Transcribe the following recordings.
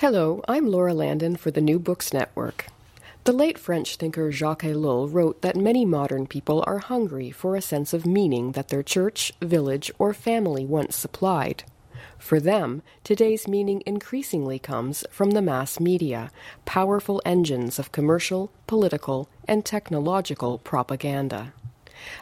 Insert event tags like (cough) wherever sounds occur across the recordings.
Hello, I'm Laura Landon for the New Books Network. The late French thinker Jacques Ellul wrote that many modern people are hungry for a sense of meaning that their church, village, or family once supplied. For them, today's meaning increasingly comes from the mass media, powerful engines of commercial, political, and technological propaganda.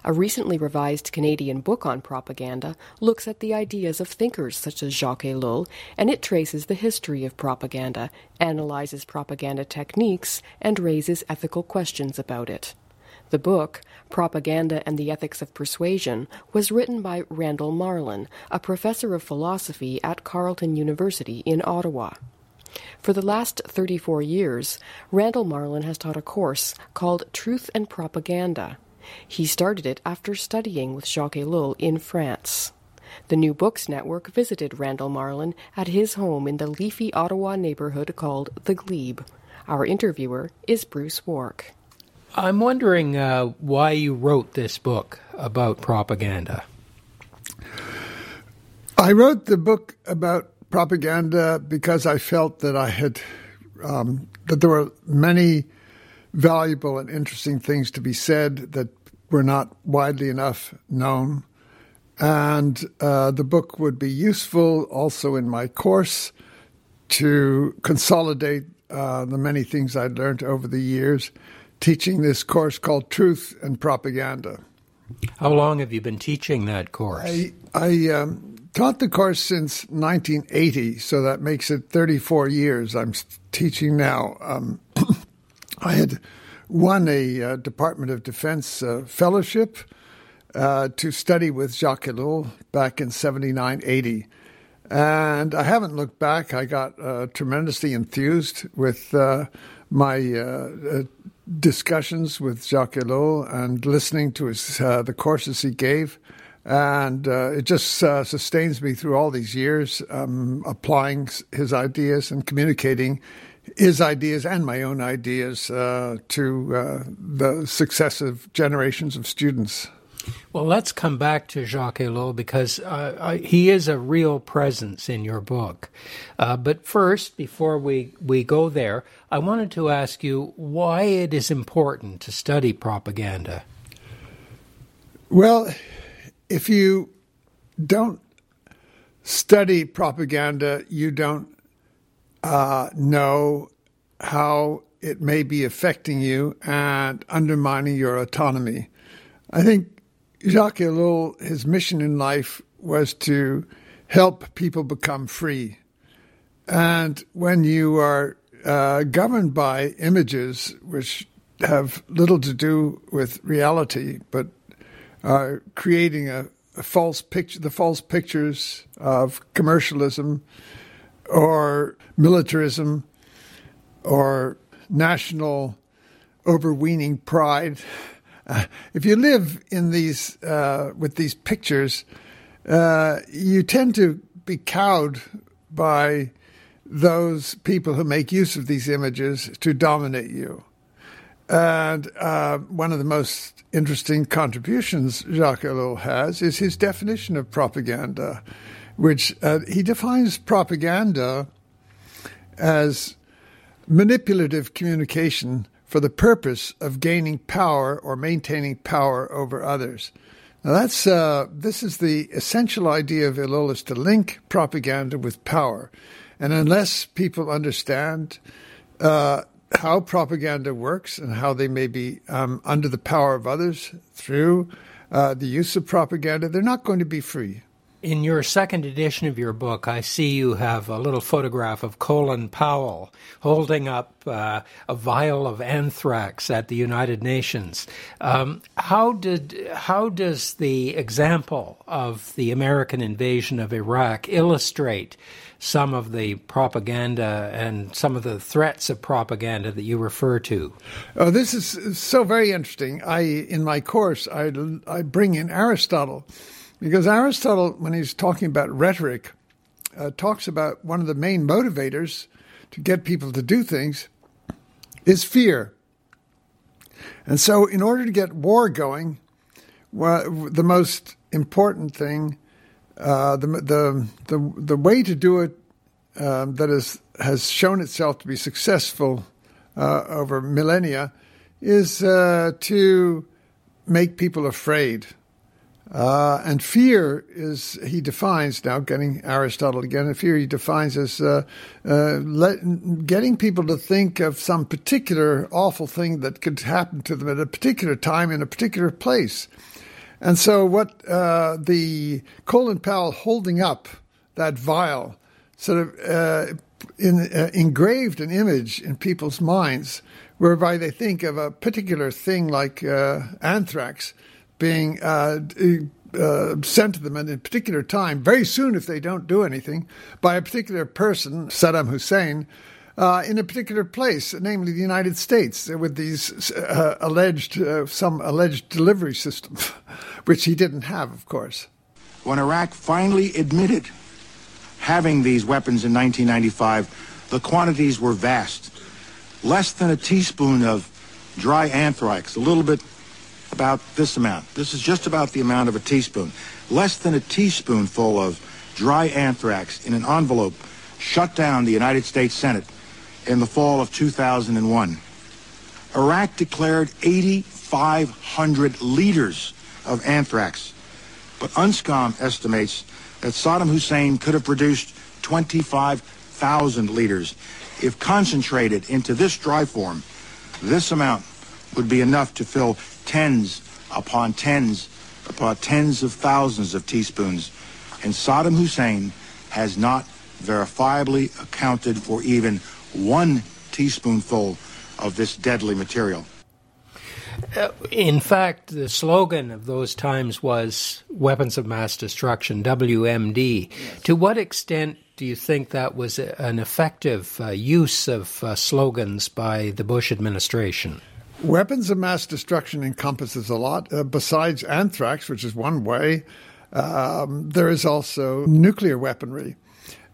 A recently revised Canadian book on propaganda looks at the ideas of thinkers such as Jacques Ellul, and it traces the history of propaganda, analyzes propaganda techniques, and raises ethical questions about it. The book, Propaganda and the Ethics of Persuasion, was written by Randall Marlin, a professor of philosophy at Carleton University in Ottawa. For the last 34 years, Randall Marlin has taught a course called Truth and Propaganda. He started it after studying with Jacques Ellul in France. The New Books Network visited Randall Marlin at his home in the leafy Ottawa neighborhood called The Glebe. Our interviewer is Bruce Wark. I'm wondering uh, why you wrote this book about propaganda. I wrote the book about propaganda because I felt that I had um, that there were many valuable and interesting things to be said that were not widely enough known. And uh, the book would be useful also in my course to consolidate uh, the many things I'd learned over the years teaching this course called Truth and Propaganda. How long have you been teaching that course? I, I um, taught the course since 1980, so that makes it 34 years I'm teaching now. Um, I had won a uh, Department of Defense uh, fellowship uh, to study with Jacques Ellul back in 79 80. And I haven't looked back. I got uh, tremendously enthused with uh, my uh, discussions with Jacques Ellul and listening to his, the courses he gave. And it just sustains me through all these years, um, applying his ideas and communicating his ideas and my own ideas uh, to uh, the successive generations of students. Well, let's come back to Jacques Ellul because uh, I, he is a real presence in your book. Uh, but first, before we, we go there, I wanted to ask you why it is important to study propaganda. Well, if you don't study propaganda, you don't uh, know how it may be affecting you and undermining your autonomy. I think Jacques Ellul, his mission in life was to help people become free. And when you are uh, governed by images which have little to do with reality, but are creating a, a false picture, the false pictures of commercialism or militarism or national overweening pride. Uh, if you live in these uh, with these pictures, uh, you tend to be cowed by those people who make use of these images to dominate you. And uh, one of the most interesting contributions Jacques Ellul has is his definition of propaganda which uh, he defines propaganda as manipulative communication for the purpose of gaining power or maintaining power over others. Now that's uh, this is the essential idea of is to link propaganda with power, and unless people understand uh, how propaganda works and how they may be um, under the power of others through uh, the use of propaganda, they're not going to be free in your second edition of your book, I see you have a little photograph of Colin Powell holding up uh, a vial of anthrax at the United Nations. Um, how did how does the example of the American invasion of Iraq illustrate some of the propaganda and some of the threats of propaganda that you refer to. Oh, this is so very interesting. I in my course I I bring in Aristotle because Aristotle, when he's talking about rhetoric, uh, talks about one of the main motivators to get people to do things is fear. And so, in order to get war going, well, the most important thing uh, the, the, the, the way to do it um, that is, has shown itself to be successful uh, over millennia is uh, to make people afraid. Uh, and fear is, he defines, now getting Aristotle again, fear he defines as uh, uh, let, getting people to think of some particular awful thing that could happen to them at a particular time in a particular place. And so, what uh, the Colin Powell holding up that vial sort of uh, in, uh, engraved an image in people's minds whereby they think of a particular thing like anthrax being uh, uh, sent to them at a particular time, very soon if they don't do anything, by a particular person, Saddam Hussein, uh, in a particular place, namely the United States, with these uh, alleged uh, some alleged delivery system, (laughs) which he didn't have, of course. When Iraq finally admitted having these weapons in 1995, the quantities were vast. Less than a teaspoon of dry anthrax, a little bit about this amount. This is just about the amount of a teaspoon. Less than a teaspoonful of dry anthrax in an envelope shut down the United States Senate in the fall of 2001. Iraq declared 8,500 liters of anthrax, but UNSCOM estimates that Saddam Hussein could have produced 25,000 liters. If concentrated into this dry form, this amount would be enough to fill tens upon tens upon tens of thousands of teaspoons. And Saddam Hussein has not verifiably accounted for even one teaspoonful of this deadly material. Uh, in fact, the slogan of those times was Weapons of Mass Destruction, WMD. Yes. To what extent do you think that was an effective uh, use of uh, slogans by the Bush administration? Weapons of mass destruction encompasses a lot. Uh, besides anthrax, which is one way, um, there is also nuclear weaponry.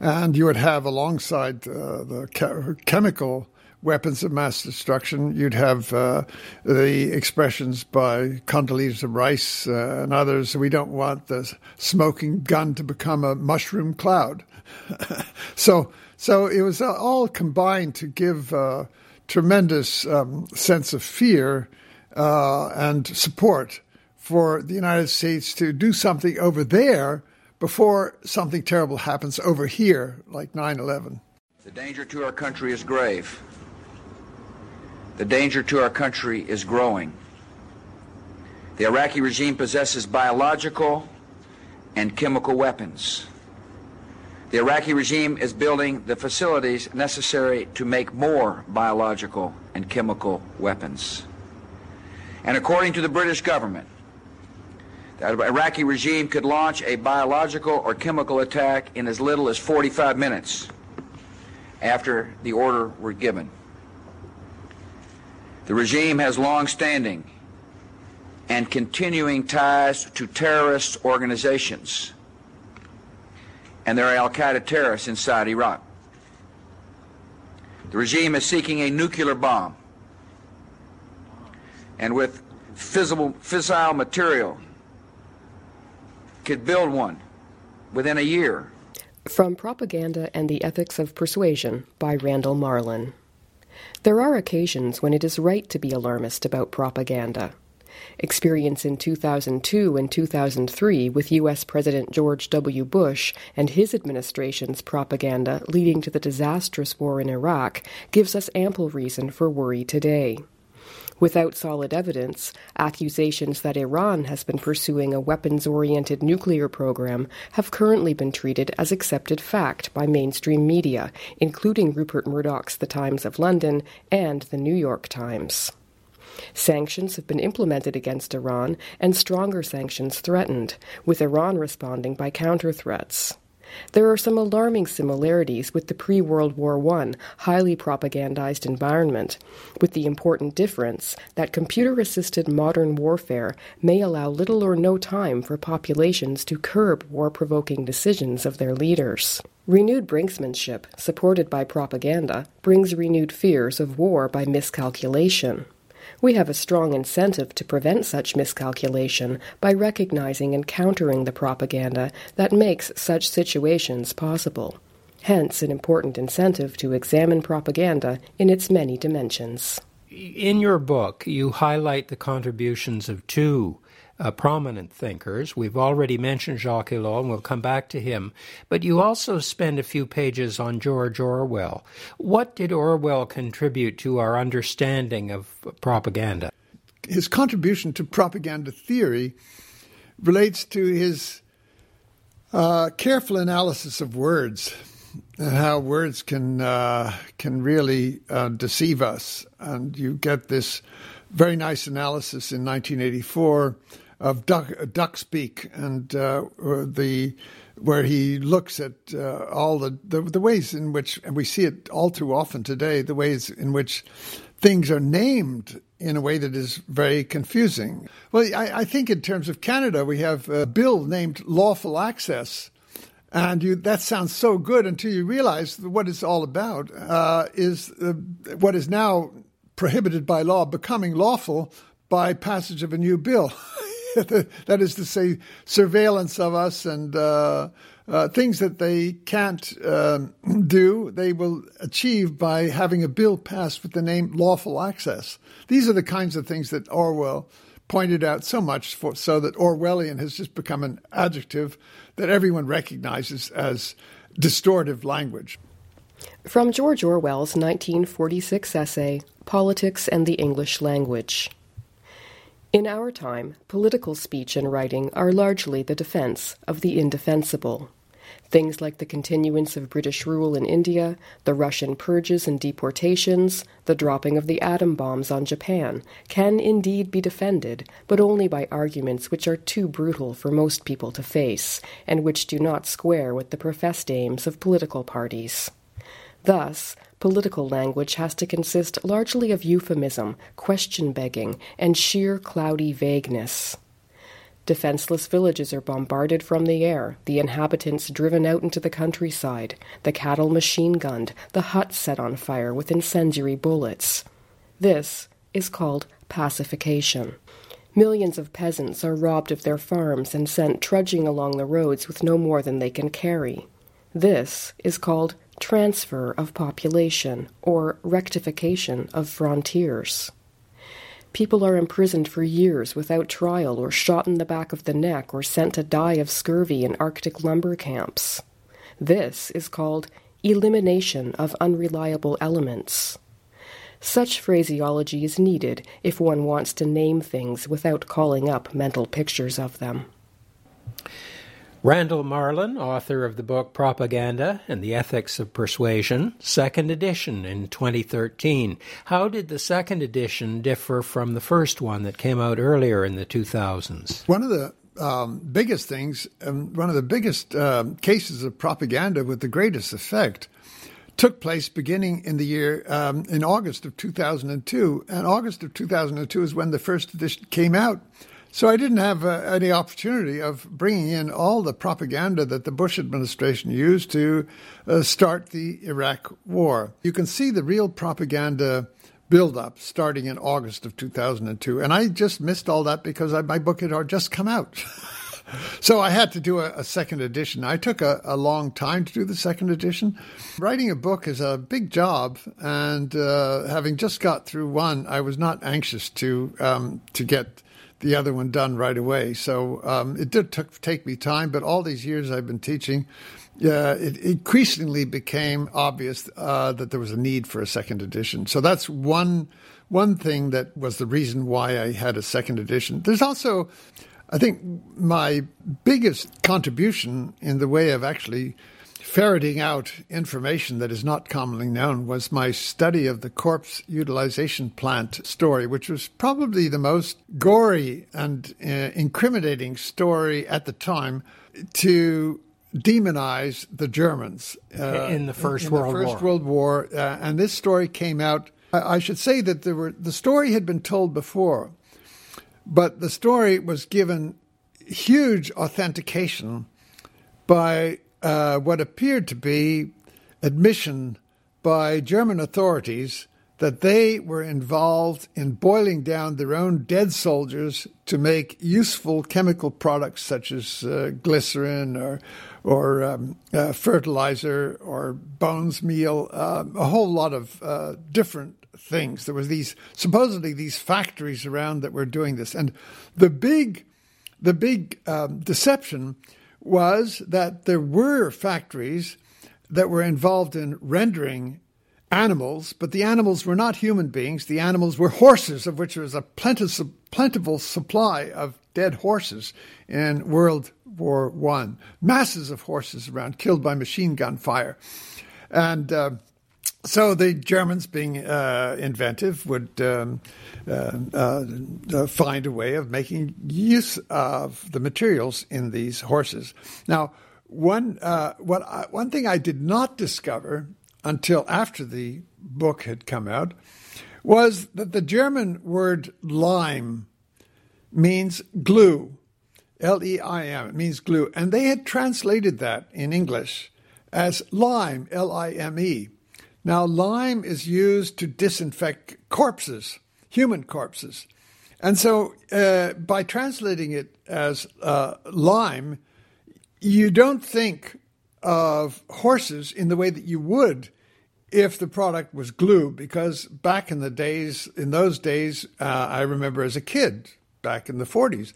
And you would have alongside uh, the chemical weapons of mass destruction, you'd have uh, the expressions by Condoleezza Rice uh, and others we don't want the smoking gun to become a mushroom cloud. (laughs) so, so it was all combined to give a tremendous um, sense of fear uh, and support for the United States to do something over there before something terrible happens over here, like 9 11. The danger to our country is grave. The danger to our country is growing. The Iraqi regime possesses biological and chemical weapons. The Iraqi regime is building the facilities necessary to make more biological and chemical weapons. And according to the British government, the Iraqi regime could launch a biological or chemical attack in as little as 45 minutes after the order were given. The regime has long-standing and continuing ties to terrorist organizations, and there are al-Qaeda terrorists inside Iraq. The regime is seeking a nuclear bomb, and with fissile, fissile material could build one within a year. From Propaganda and the Ethics of Persuasion by Randall Marlin. There are occasions when it is right to be alarmist about propaganda. Experience in 2002 and 2003 with U.S. President George W. Bush and his administration's propaganda leading to the disastrous war in Iraq gives us ample reason for worry today. Without solid evidence, accusations that Iran has been pursuing a weapons oriented nuclear program have currently been treated as accepted fact by mainstream media, including Rupert Murdoch's The Times of London and The New York Times. Sanctions have been implemented against Iran and stronger sanctions threatened, with Iran responding by counter threats. There are some alarming similarities with the pre World War I highly propagandized environment, with the important difference that computer assisted modern warfare may allow little or no time for populations to curb war provoking decisions of their leaders. Renewed brinksmanship, supported by propaganda, brings renewed fears of war by miscalculation. We have a strong incentive to prevent such miscalculation by recognizing and countering the propaganda that makes such situations possible. Hence, an important incentive to examine propaganda in its many dimensions. In your book, you highlight the contributions of two uh, prominent thinkers. We've already mentioned Jacques Ellul, and we'll come back to him. But you also spend a few pages on George Orwell. What did Orwell contribute to our understanding of propaganda? His contribution to propaganda theory relates to his uh, careful analysis of words and how words can uh, can really uh, deceive us. And you get this very nice analysis in 1984 of duck, duck speak and uh, the where he looks at uh, all the, the, the ways in which and we see it all too often today the ways in which things are named in a way that is very confusing. Well, I, I think in terms of Canada, we have a bill named lawful access. And you, that sounds so good until you realize what it's all about uh, is uh, what is now prohibited by law becoming lawful by passage of a new bill. (laughs) (laughs) that is to say, surveillance of us and uh, uh, things that they can't um, do, they will achieve by having a bill passed with the name lawful access. These are the kinds of things that Orwell pointed out so much for, so that Orwellian has just become an adjective that everyone recognizes as distortive language. From George Orwell's 1946 essay, Politics and the English Language. In our time, political speech and writing are largely the defense of the indefensible. Things like the continuance of British rule in India, the Russian purges and deportations, the dropping of the atom bombs on Japan can indeed be defended, but only by arguments which are too brutal for most people to face, and which do not square with the professed aims of political parties. Thus, Political language has to consist largely of euphemism, question begging, and sheer cloudy vagueness. Defenseless villages are bombarded from the air, the inhabitants driven out into the countryside, the cattle machine gunned, the huts set on fire with incendiary bullets. This is called pacification. Millions of peasants are robbed of their farms and sent trudging along the roads with no more than they can carry. This is called transfer of population or rectification of frontiers. People are imprisoned for years without trial or shot in the back of the neck or sent to die of scurvy in Arctic lumber camps. This is called elimination of unreliable elements. Such phraseology is needed if one wants to name things without calling up mental pictures of them. Randall Marlin, author of the book Propaganda and the Ethics of Persuasion, second edition in 2013. How did the second edition differ from the first one that came out earlier in the 2000s? One of the um, biggest things, um, one of the biggest um, cases of propaganda with the greatest effect took place beginning in the year um, in August of 2002. And August of 2002 is when the first edition came out. So I didn't have uh, any opportunity of bringing in all the propaganda that the Bush administration used to uh, start the Iraq war. You can see the real propaganda buildup starting in August of 2002. And I just missed all that because I, my book had just come out. (laughs) so I had to do a, a second edition. I took a, a, long time to do the second edition. Writing a book is a big job, and uh, having just got through one, I was not anxious to um, to get the other one done right away. So um, it did t- take me time, but all these years I've been teaching, uh, it increasingly became obvious uh, that there was a need for a second edition. So that's one one thing that was the reason why I had a second edition. There's also, I think, my biggest contribution in the way of actually ferreting out information that is not commonly known was my study of the corpse utilization plant story, which was probably the most gory and uh, incriminating story at the time to demonize the Germans uh, in the First in, in World the First War. World War, uh, and this story came out. I should say that there were the story had been told before, but the story was given huge authentication by uh, what appeared to be admission by German authorities that they were involved in boiling down their own dead soldiers to make useful chemical products such as uh, glycerin or or um, uh, fertilizer or bones meal, uh, a whole lot of uh, different things. There was these supposedly these factories around that were doing this, and the big the big um, deception was that there were factories that were involved in rendering animals, but the animals were not human beings. The animals were horses, of which there was a plentiful, plentiful supply of dead horses in World War One. Masses of horses around, killed by machine gun fire, and. Uh, so the Germans, being uh, inventive, would um, uh, uh, find a way of making use of the materials in these horses. Now, one uh, what I, one thing I did not discover until after the book had come out was that the German word Leim means glue, L E I M. It means glue, and they had translated that in English as lime, L I M E. Now, lime is used to disinfect corpses, human corpses. And so, uh, by translating it as uh, lime, you don't think of horses in the way that you would if the product was glue, because back in the days, in those days, uh, I remember as a kid, back in the 40s,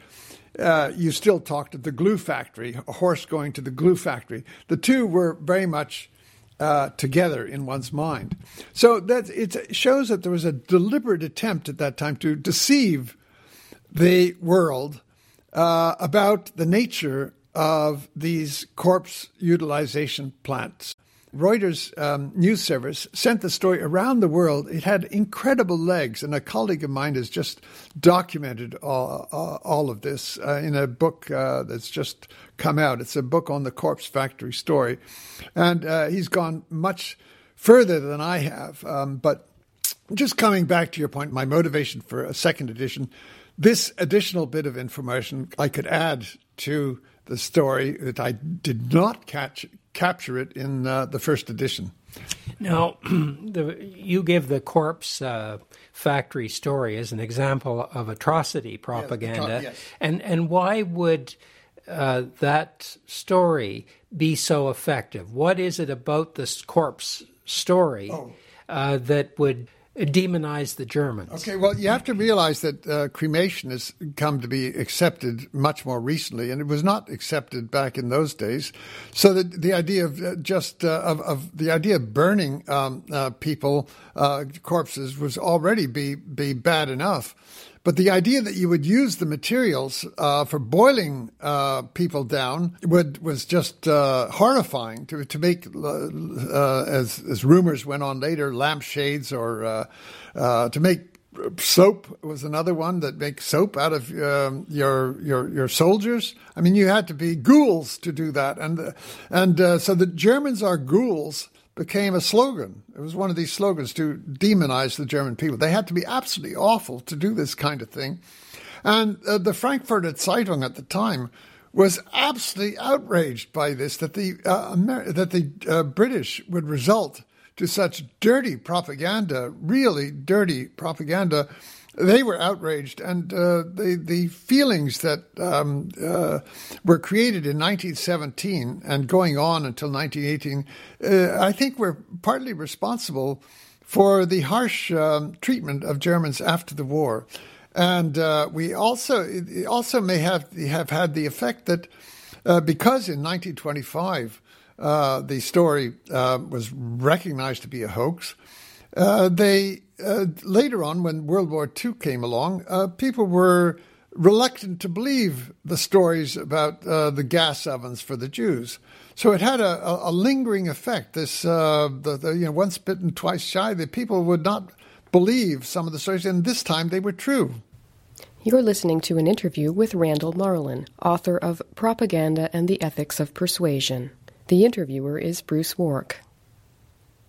uh, you still talked of the glue factory, a horse going to the glue factory. The two were very much uh, together in one's mind. So that it shows that there was a deliberate attempt at that time to deceive the world uh, about the nature of these corpse utilization plants. Reuters um, news service sent the story around the world. It had incredible legs, and a colleague of mine has just documented all, all of this uh, in a book uh, that's just come out. It's a book on the corpse factory story, and uh, he's gone much further than I have. Um, but just coming back to your point, my motivation for a second edition, this additional bit of information I could add to the story that I did not catch capture it in uh, the first edition. Now, (clears throat) the, you give the corpse uh, factory story as an example of atrocity propaganda, yes, yes. and and why would uh, that story be so effective? What is it about this corpse story oh. Uh, that would demonize the Germans. Okay, well, you have to realize that uh, cremation has come to be accepted much more recently, and it was not accepted back in those days. So the the idea of uh, just uh, of, of the idea of burning um, uh, people uh, corpses was already be be bad enough. But the idea that you would use the materials uh, for boiling uh, people down would, was just uh, horrifying to, to make, uh, uh, as, as rumors went on later, lampshades or uh, to make soap was another one that make soap out of um, your your your soldiers. I mean, you had to be ghouls to do that, and and so the Germans are ghouls became a slogan. It was one of these slogans to demonize the German people. They had to be absolutely awful to do this kind of thing. And uh, the Frankfurter Zeitung at the time was absolutely outraged by this that the uh, Amer- that the uh, British would result to such dirty propaganda, really dirty propaganda they were outraged, and uh, the the feelings that um, uh, were created in 1917 and going on until 1918, uh, I think, were partly responsible for the harsh um, treatment of Germans after the war, and uh, we also also may have have had the effect that uh, because in 1925 uh, the story was recognized to be a hoax, they uh, later on, when World War II came along, uh, people were reluctant to believe the stories about uh, the gas ovens for the Jews. So it had a, a, a lingering effect. This, uh, the, the, you know, once bitten, twice shy. The people would not believe some of the stories, and this time they were true. You're listening to an interview with Randall Marlin, author of Propaganda and the Ethics of Persuasion. The interviewer is Bruce Wark.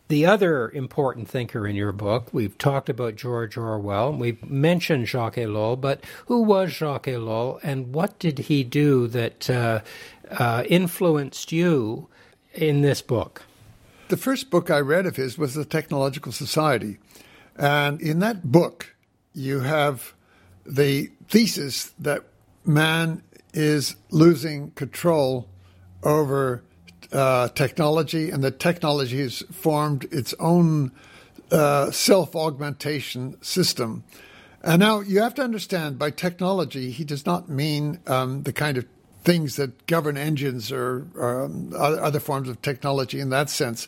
The other important thinker in your book, we've talked about George Orwell, we've mentioned Jacques Ellul, but who was Jacques Ellul and what did he do that uh, uh, influenced you in this book? The first book I read of his was The Technological Society. And in that book, you have the thesis that man is losing control over uh, technology, and that technology has formed its own uh, self augmentation system. And now you have to understand by technology, he does not mean um, the kind of things that govern engines or, or um, other forms of technology in that sense.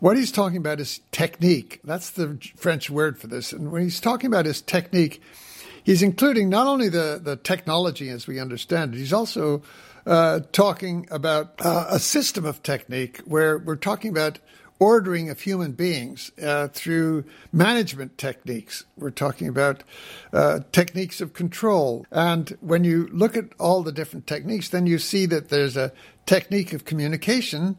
What he's talking about is technique. That's the French word for this. And when he's talking about his technique, he's including not only the, the technology as we understand it, he's also uh, talking about uh, a system of technique where we're talking about ordering of human beings uh, through management techniques. We're talking about uh, techniques of control. And when you look at all the different techniques, then you see that there's a technique of communication.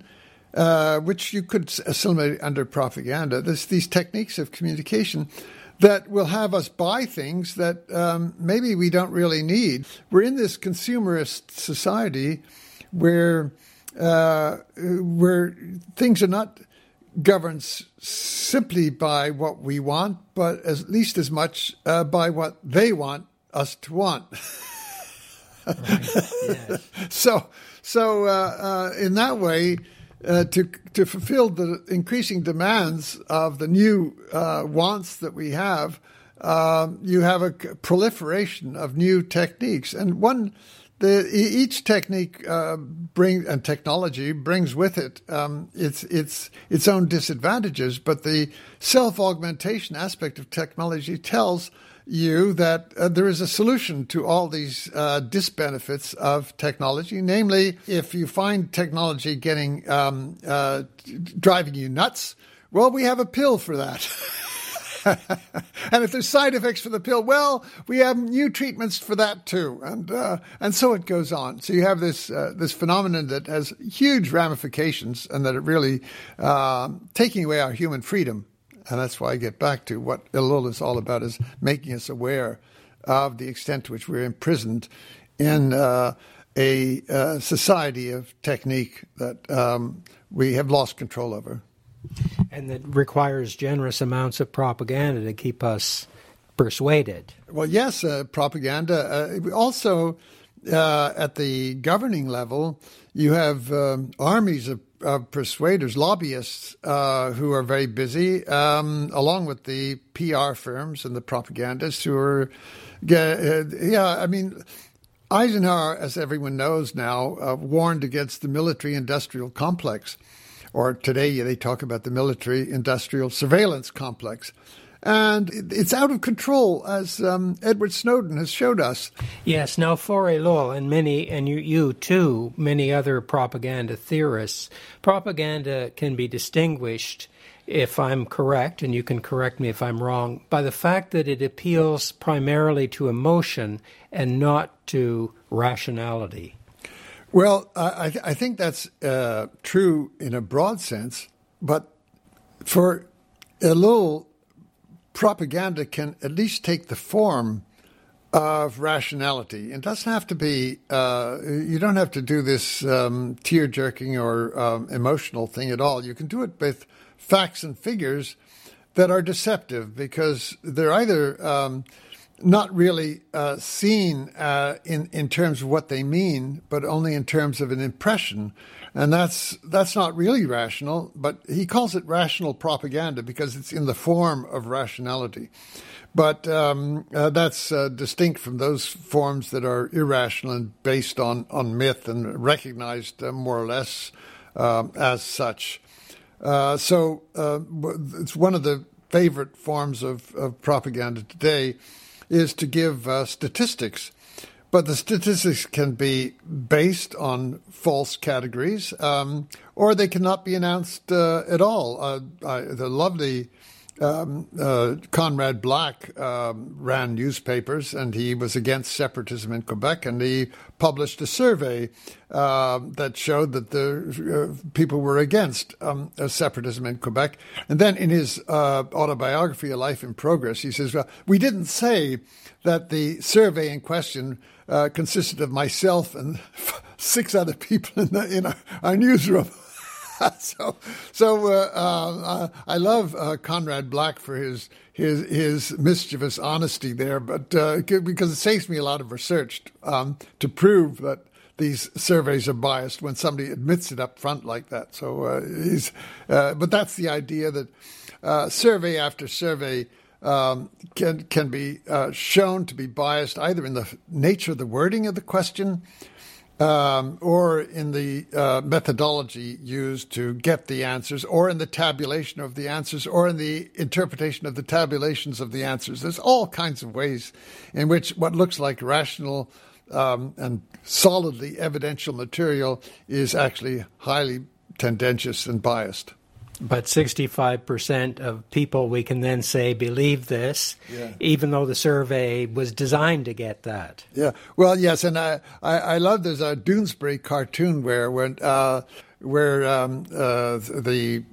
Uh, which you could assimilate under propaganda. There's these techniques of communication that will have us buy things that um, maybe we don't really need. We're in this consumerist society where uh, where things are not governed simply by what we want, but at least as much uh, by what they want us to want. right. (laughs) yes. So, so uh, uh, in that way, uh, to to fulfill the increasing demands of the new uh, wants that we have, um, you have a proliferation of new techniques, and one. The, each technique uh, bring and technology brings with it um, its its its own disadvantages, but the self augmentation aspect of technology tells you that uh, there is a solution to all these uh, disbenefits of technology. Namely, if you find technology getting um, uh, driving you nuts, well, we have a pill for that. (laughs) and if there's side effects for the pill, well, we have new treatments for that too, and uh, and so it goes on. So you have this uh, this phenomenon that has huge ramifications, and that it really uh, taking away our human freedom and that's why I get back to what Ellul is all about: is making us aware of the extent to which we're imprisoned in uh, a uh, society of technique that um, we have lost control over, and that requires generous amounts of propaganda to keep us persuaded. Well, yes, uh, propaganda. Uh, also, uh, at the governing level, you have um, armies of uh, persuaders, lobbyists uh, who are very busy, um, along with the PR firms and the propagandists who are, uh, yeah, I mean, Eisenhower, as everyone knows now, uh, warned against the military industrial complex. Or today they talk about the military industrial surveillance complex and it's out of control, as um, Edward Snowden has showed us. Yes. Now, for Ellul and many, and you, you too, many other propaganda theorists, propaganda can be distinguished, if I'm correct, and you can correct me if I'm wrong, by the fact that it appeals primarily to emotion and not to rationality. Well, I, I think that's uh, true in a broad sense, but for Ellul, propaganda can at least take the form of rationality. It doesn't have to be, uh, you don't have to do this um, tear jerking or um, emotional thing at all. You can do it with facts and figures that are deceptive because they're either um, not really uh, seen uh, in, in terms of what they mean, but only in terms of an impression and that's that's not really rational. But he calls it rational propaganda because it's in the form of rationality. But um, uh, that's uh, distinct from those forms that are irrational and based on, on myth and recognized uh, more or less um, as such. Uh, so it's one of the favorite forms of, of propaganda today is to give uh, statistics. But the statistics can be based on false categories, um, or they cannot be announced uh, at all. Uh, the lovely um, uh, Conrad Black um, ran newspapers and he was against separatism in Quebec, and he published a survey uh, that showed that the uh, people were against um, separatism in Quebec. And then in his uh, autobiography, A Life in Progress, he says, well, We didn't say that the survey in question uh, consisted of myself and (laughs) six other people in, the, in our, our newsroom. (laughs) so, so uh, uh, I love uh, Conrad Black for his his his mischievous honesty there, but uh, because it saves me a lot of research um, to prove that these surveys are biased when somebody admits it up front like that. So uh, he's, uh, but that's the idea that survey after survey. Um, can can be shown to be biased either in the nature of the wording of the question, um, or in the uh, methodology used to get the answers, or in the tabulation of the answers, or in the interpretation of the tabulations of the answers. There's all kinds of ways in which what looks like rational um, and solidly evidential material is actually highly tendentious and biased. But 65% of people, we can then say, believe this, yeah. even though the survey was designed to get that. Yeah. Well, yes. And I, I, I love there's a Doonesbury cartoon where, when, uh, where um, uh, the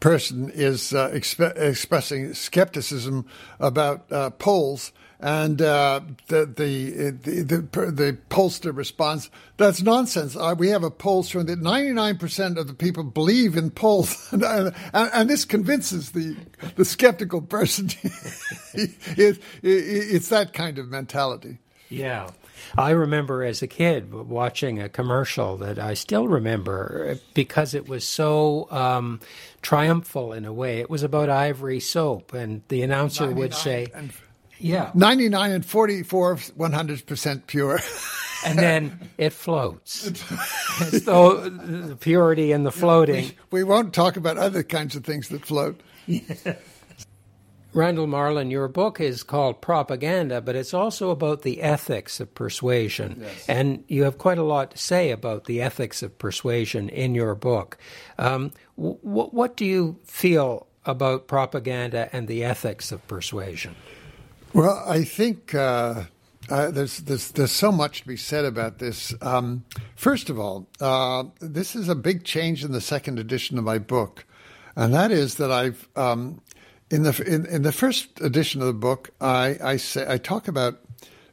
person is uh, exp- expressing skepticism about uh, polls and uh, the, the, the, the, the pollster responds, that's nonsense. Uh, we have a poll showing that 99% of the people believe in polls. (laughs) and, and, and, this convinces the, the skeptical person. (laughs) it, it, it's that kind of mentality. Yeah. I remember as a kid watching a commercial that I still remember because it was so um, triumphal in a way. It was about ivory soap, and the announcer would say, and- yeah. 99 and 44, 100% pure. (laughs) and then it floats. so (laughs) (laughs) the purity and the floating. We, we, won't talk about other kinds of things that float. Randall Marlin, your book is called Propaganda, but it's also about the ethics of persuasion. Yes. And you have quite a lot to say about the ethics of persuasion in your book. Um, w- what do you feel about propaganda and the ethics of persuasion? Well, I think uh, uh, there's, there's there's so much to be said about this. Um, first of all, uh, this is a big change in the second edition of my book, and that is that I've um, in the in, in, the first edition of the book, I, I say I talk about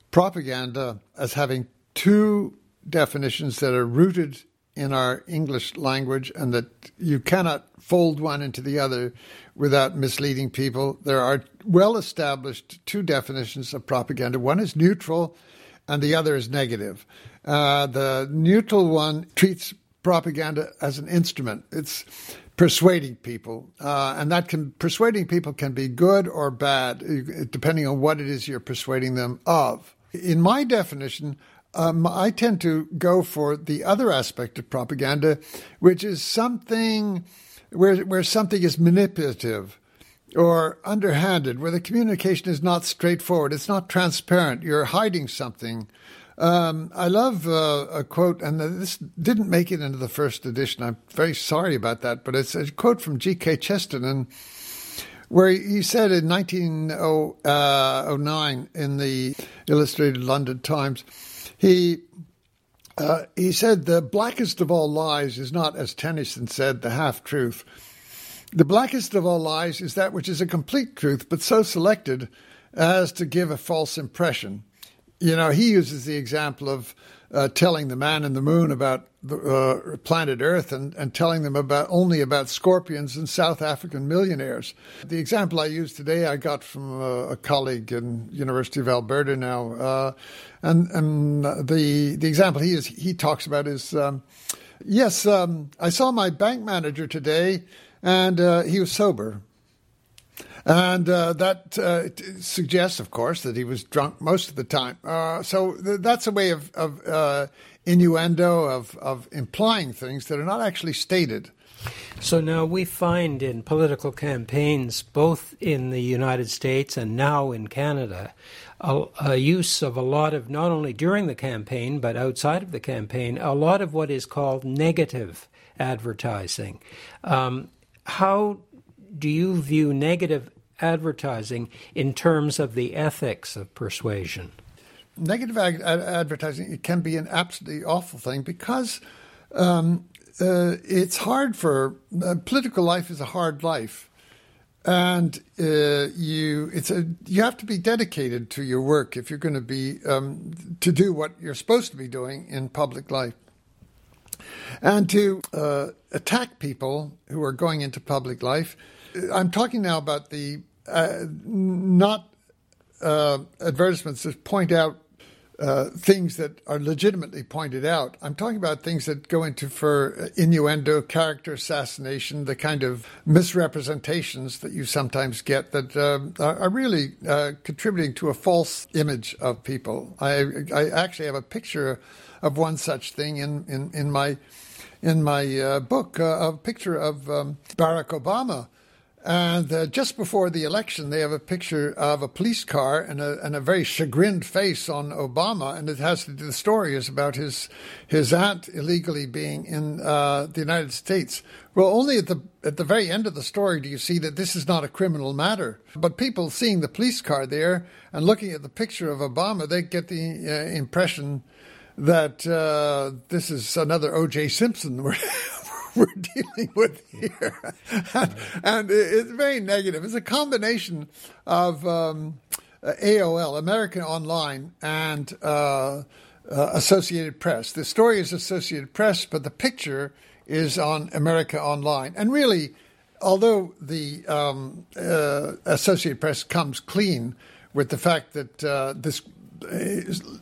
propaganda as having two definitions that are rooted in our English language, and that you cannot fold one into the other without misleading people. There are well established two definitions of propaganda one is neutral, and the other is negative. Uh, the neutral one treats propaganda as an instrument. It's persuading people, uh, and that can persuading people can be good or bad, depending on what it is you're persuading them of. In my definition, um, I tend to go for the other aspect of propaganda, which is something where where something is manipulative or underhanded, where the communication is not straightforward, it's not transparent, you're hiding something. Um, I love uh, a quote, and this didn't make it into the first edition. I'm very sorry about that, but it's a quote from G.K. Chesterton, where he said in 1909 uh, in the Illustrated London Times, he uh, he said the blackest of all lies is not, as Tennyson said, the half truth. The blackest of all lies is that which is a complete truth, but so selected as to give a false impression. You know, he uses the example of uh, telling the man in the moon about the uh, planet Earth and, and telling them about only about scorpions and South African millionaires. The example I used today I got from a, a colleague in University of Alberta now, uh, and and the the example he is he talks about is um, yes, um, I saw my bank manager today, and uh, he was sober. And uh, that uh, suggests, of course, that he was drunk most of the time. Uh, so th- that's a way of, of uh, innuendo, of, of implying things that are not actually stated. So now we find in political campaigns, both in the United States and now in Canada, a, a, use of a lot of, not only during the campaign, but outside of the campaign, a lot of what is called negative advertising. Um, how do you view negative advertising in terms of the ethics of persuasion? Negative ad- advertising it can be an absolutely awful thing because um, uh, it's hard for uh, political life is a hard life, and uh, you it's a you have to be dedicated to your work if you're going to be um, to do what you're supposed to be doing in public life, and to uh, attack people who are going into public life. I'm talking now about the uh, not uh, advertisements that point out uh, things that are legitimately pointed out. I'm talking about things that go into for innuendo, character assassination, the kind of misrepresentations that you sometimes get that uh, are really uh, contributing to a false image of people. I, I, actually have a picture of one such thing in, in, in my in my uh, book, uh, a picture of um, Barack Obama and uh, just before the election, they have a picture of a police car and a, and a very chagrined face on Obama, and it has to do. The story is about his his aunt illegally being in uh, the United States. Well, only at the at the very end of the story do you see that this is not a criminal matter. But people seeing the police car there and looking at the picture of Obama, they get the uh, impression that uh, this is another O.J. Simpson. (laughs) (laughs) we're dealing with here. (laughs) and, and, it's very negative. It's a combination of um, AOL, American Online, and uh, uh, Associated Press. The story is Associated Press, but the picture is on America Online. And really, although the um, uh, Associated Press comes clean with the fact that uh, this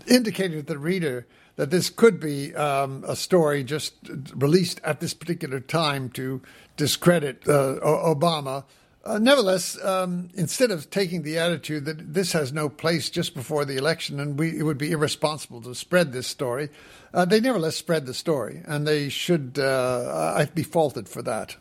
indicated to the reader that this could be um, a story just released at this particular time to discredit uh, Obama. Uh, nevertheless, um, instead of taking the attitude that this has no place just before the election and we, it would be irresponsible to spread this story, uh, they nevertheless spread the story, and they should uh, be faulted for that.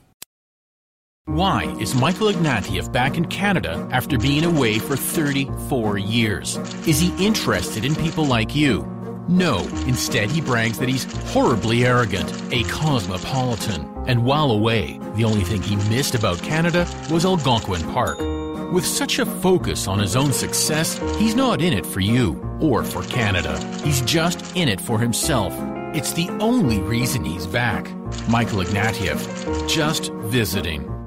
Why is Michael Ignatieff back in Canada after being away for 34 years? Is he interested in people like you? No, instead he brags that he's horribly arrogant, a cosmopolitan. And while away, the only thing he missed about Canada was Algonquin Park. With such a focus on his own success, he's not in it for you or for Canada. He's just in it for himself. It's the only reason he's back. Michael Ignatieff, just visiting.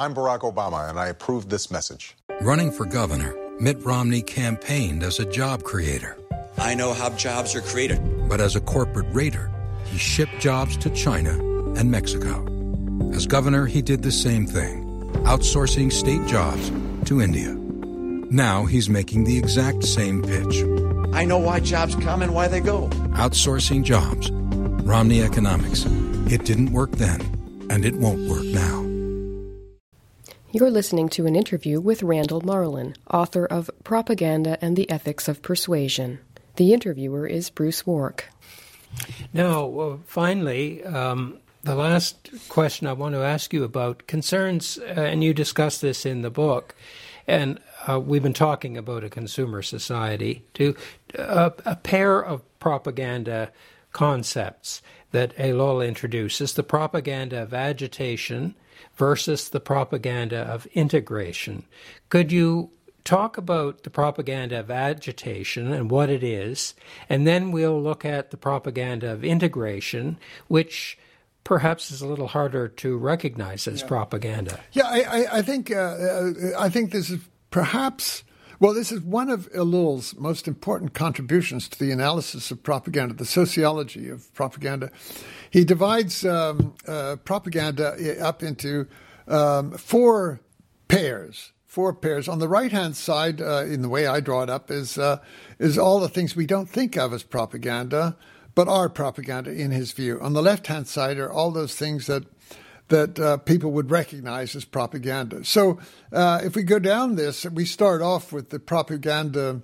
I'm Barack Obama, and I approve this message. Running for governor, Mitt Romney campaigned as a job creator I know how jobs are created. But as a corporate raider, he shipped jobs to China and Mexico. As governor, he did the same thing, outsourcing state jobs to India. Now he's making the exact same pitch. I know why jobs come and why they go. Outsourcing jobs. Romney Economics. It didn't work then, and it won't work now. You're listening to an interview with Randal Marlin, author of Propaganda and the Ethics of Persuasion. The interviewer is Bruce Wark. Now, well, finally, um, the last question I want to ask you about concerns, uh, and you discuss this in the book, and uh, we've been talking about a consumer society, to uh, a pair of propaganda concepts that Ellul introduces the propaganda of agitation versus the propaganda of integration. Could you talk about the propaganda of agitation and what it is, and then we'll look at the propaganda of integration, which perhaps is a little harder to recognize as yeah. propaganda. Yeah, I, I think uh, uh, I think this is perhaps. Well, this is one of Ellul's most important contributions to the analysis of propaganda, the sociology of propaganda. He divides um, uh, propaganda up into um, four pairs four pairs. On the right hand side, uh, in the way I draw it up, is uh, is all the things we don't think of as propaganda, but are propaganda in his view. On the left hand side are all those things that that uh, people would recognize as propaganda. So uh, if we go down this, we start off with the propaganda.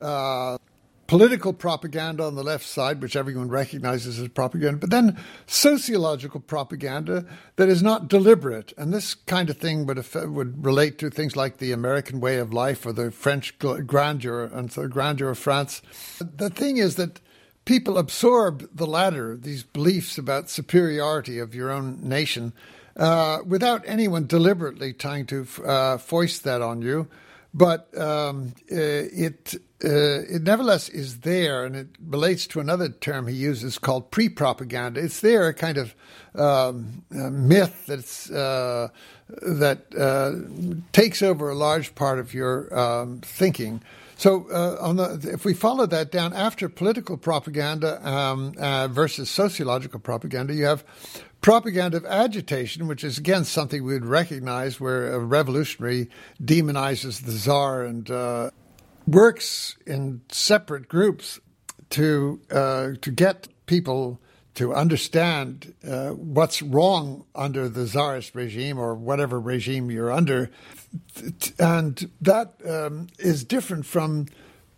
Uh, political propaganda on the left side, which everyone recognizes as propaganda, but then sociological propaganda that is not deliberate. And this kind of thing would would relate to things like the American way of life or the French grandeur and the grandeur of France. The thing is that people absorb the latter, these beliefs about superiority of your own nation, uh, without anyone deliberately trying to uh, foist that on you. But um, uh, it uh, it nevertheless is there, and it relates to another term he uses called pre-propaganda. It's there, a kind of um, a myth that's uh, that takes over a large part of your um, thinking. So, uh, the, if we follow that down after political propaganda um, uh, versus sociological propaganda, you have propaganda of agitation, which is again something we would recognize, where a revolutionary demonizes the czar and uh, works in separate groups to uh, to get people to understand uh, what's wrong under the czarist regime or whatever regime you're under, and that um, is different from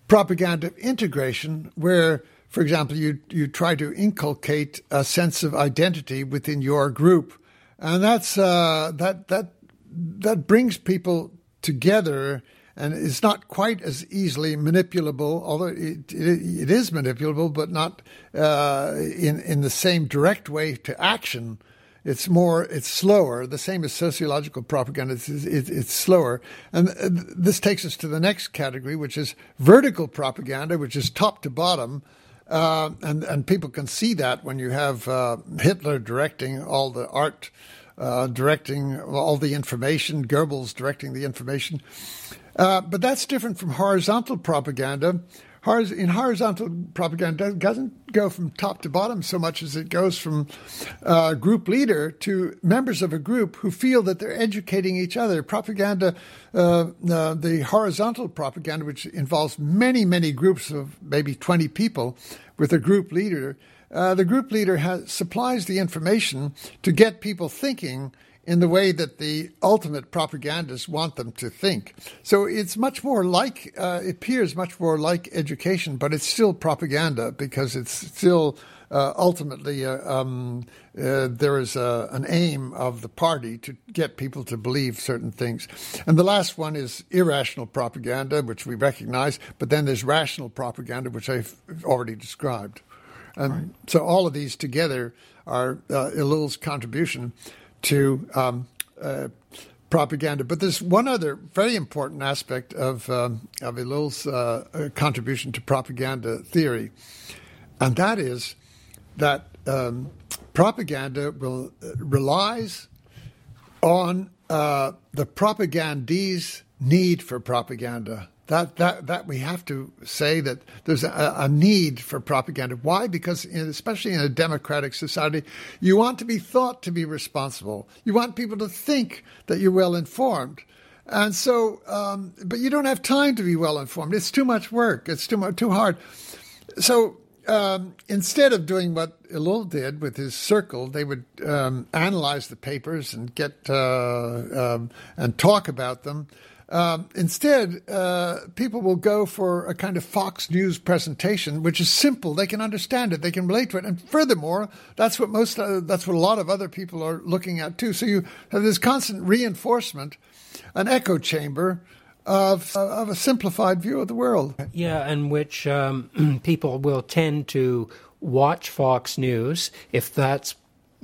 propaganda integration, where for example, you you try to inculcate a sense of identity within your group, and that's uh, that that that brings people together, and it's not quite as easily manipulable. Although it it, it is manipulable, but not uh, in in the same direct way to action. It's more, it's slower. The same as sociological propaganda. It's, it's, slower, and uh, this takes us to the next category, which is vertical propaganda, which is top to bottom. Uh, and and people can see that when you have uh, Hitler directing all the art, uh, directing all the information, Goebbels directing the information. Uh, but that's different from horizontal propaganda, in horizontal propaganda it doesn't go from top to bottom so much as it goes from uh, group leader to members of a group who feel that they're educating each other. Propaganda, uh, uh, the horizontal propaganda, which involves many, many groups of maybe 20 people with a group leader, uh, the group leader has, supplies the information to get people thinking in the way that the ultimate propagandists want them to think. So it's much more like, uh, it appears much more like education, but it's still propaganda because it's still uh, ultimately uh, um, uh, there is a, an aim of the party to get people to believe certain things. And the last one is irrational propaganda, which we recognize, but then there's rational propaganda, which I've already described. And right. so all of these together are uh, contribution to um, uh, propaganda. But there's one other very important aspect of um, of Ellul's uh, uh, contribution to propaganda theory, and that is that um, propaganda will uh, relies on uh, the propagandee's need for propaganda. That, that, that we have to say that there's a, a need for propaganda. Why? Because, in, especially in a democratic society, you want to be thought to be responsible. You want people to think that you're well informed. And so, um, but you don't have time to be well informed. It's too much work. It's too much, too hard. So um, instead of doing what Ellul did with his circle, they would um, analyze the papers and get uh, um, and talk about them. Um, instead, uh, people will go for a kind of Fox News presentation, which is simple. They can understand it. They can relate to it. And furthermore, that's what most, uh, that's what a lot of other people are looking at too. So you have this constant reinforcement, an echo chamber of, uh, of a simplified view of the world. Yeah, and which um, (clears throat) people will tend to watch Fox News if that's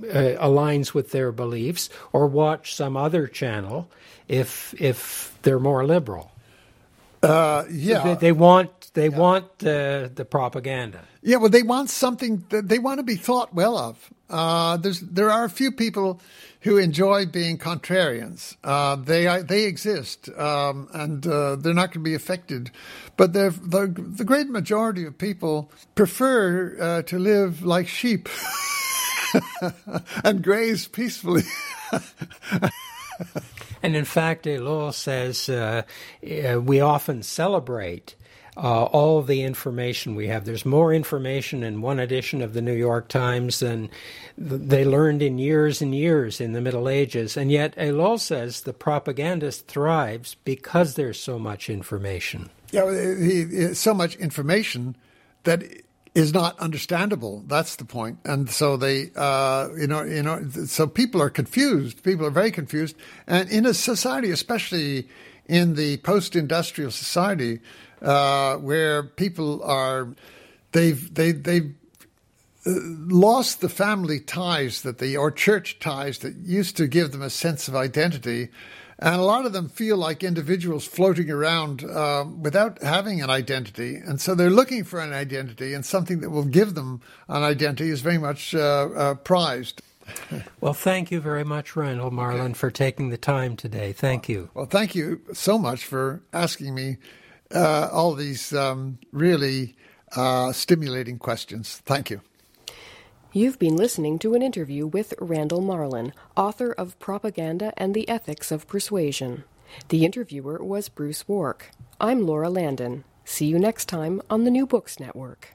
uh, aligns with their beliefs, or watch some other channel if if they're more liberal. Uh, yeah, they, they, want they yeah. want uh, the propaganda. Yeah, well, they want something that they want to be thought well of. Uh, there's there are a few people who enjoy being contrarians. Uh, they they exist, um, and uh, they're not going to be affected. But the the great majority of people prefer uh, to live like sheep (laughs) and graze peacefully. (laughs) (laughs) And in fact, Ellul says uh, uh, we often celebrate uh, all the information we have. There's more information in one edition of the New York Times than they learned in years and years in the Middle Ages. And yet, Ellul says the propagandist thrives because there's so much information. Yeah, he, so much information that is not understandable. That's the point. And so they, uh, you know, you know, so people are confused. People are very confused. And in a society, especially in the post-industrial society, uh, where people are, they've they they've uh, lost the family ties that they or church ties that used to give them a sense of identity and a lot of them feel like individuals floating around uh, without having an identity. And so they're looking for an identity, and something that will give them an identity is very much uh, uh, prized. (laughs) well, thank you very much, Randal Marlin, for taking the time today. Thank you. Well, thank you so much for asking me uh, all these um, really uh, stimulating questions. Thank you. You've been listening to an interview with Randal Marlin, author of Propaganda and the Ethics of Persuasion. The interviewer was Bruce Wark. I'm Laura Landon. See you next time on the New Books Network.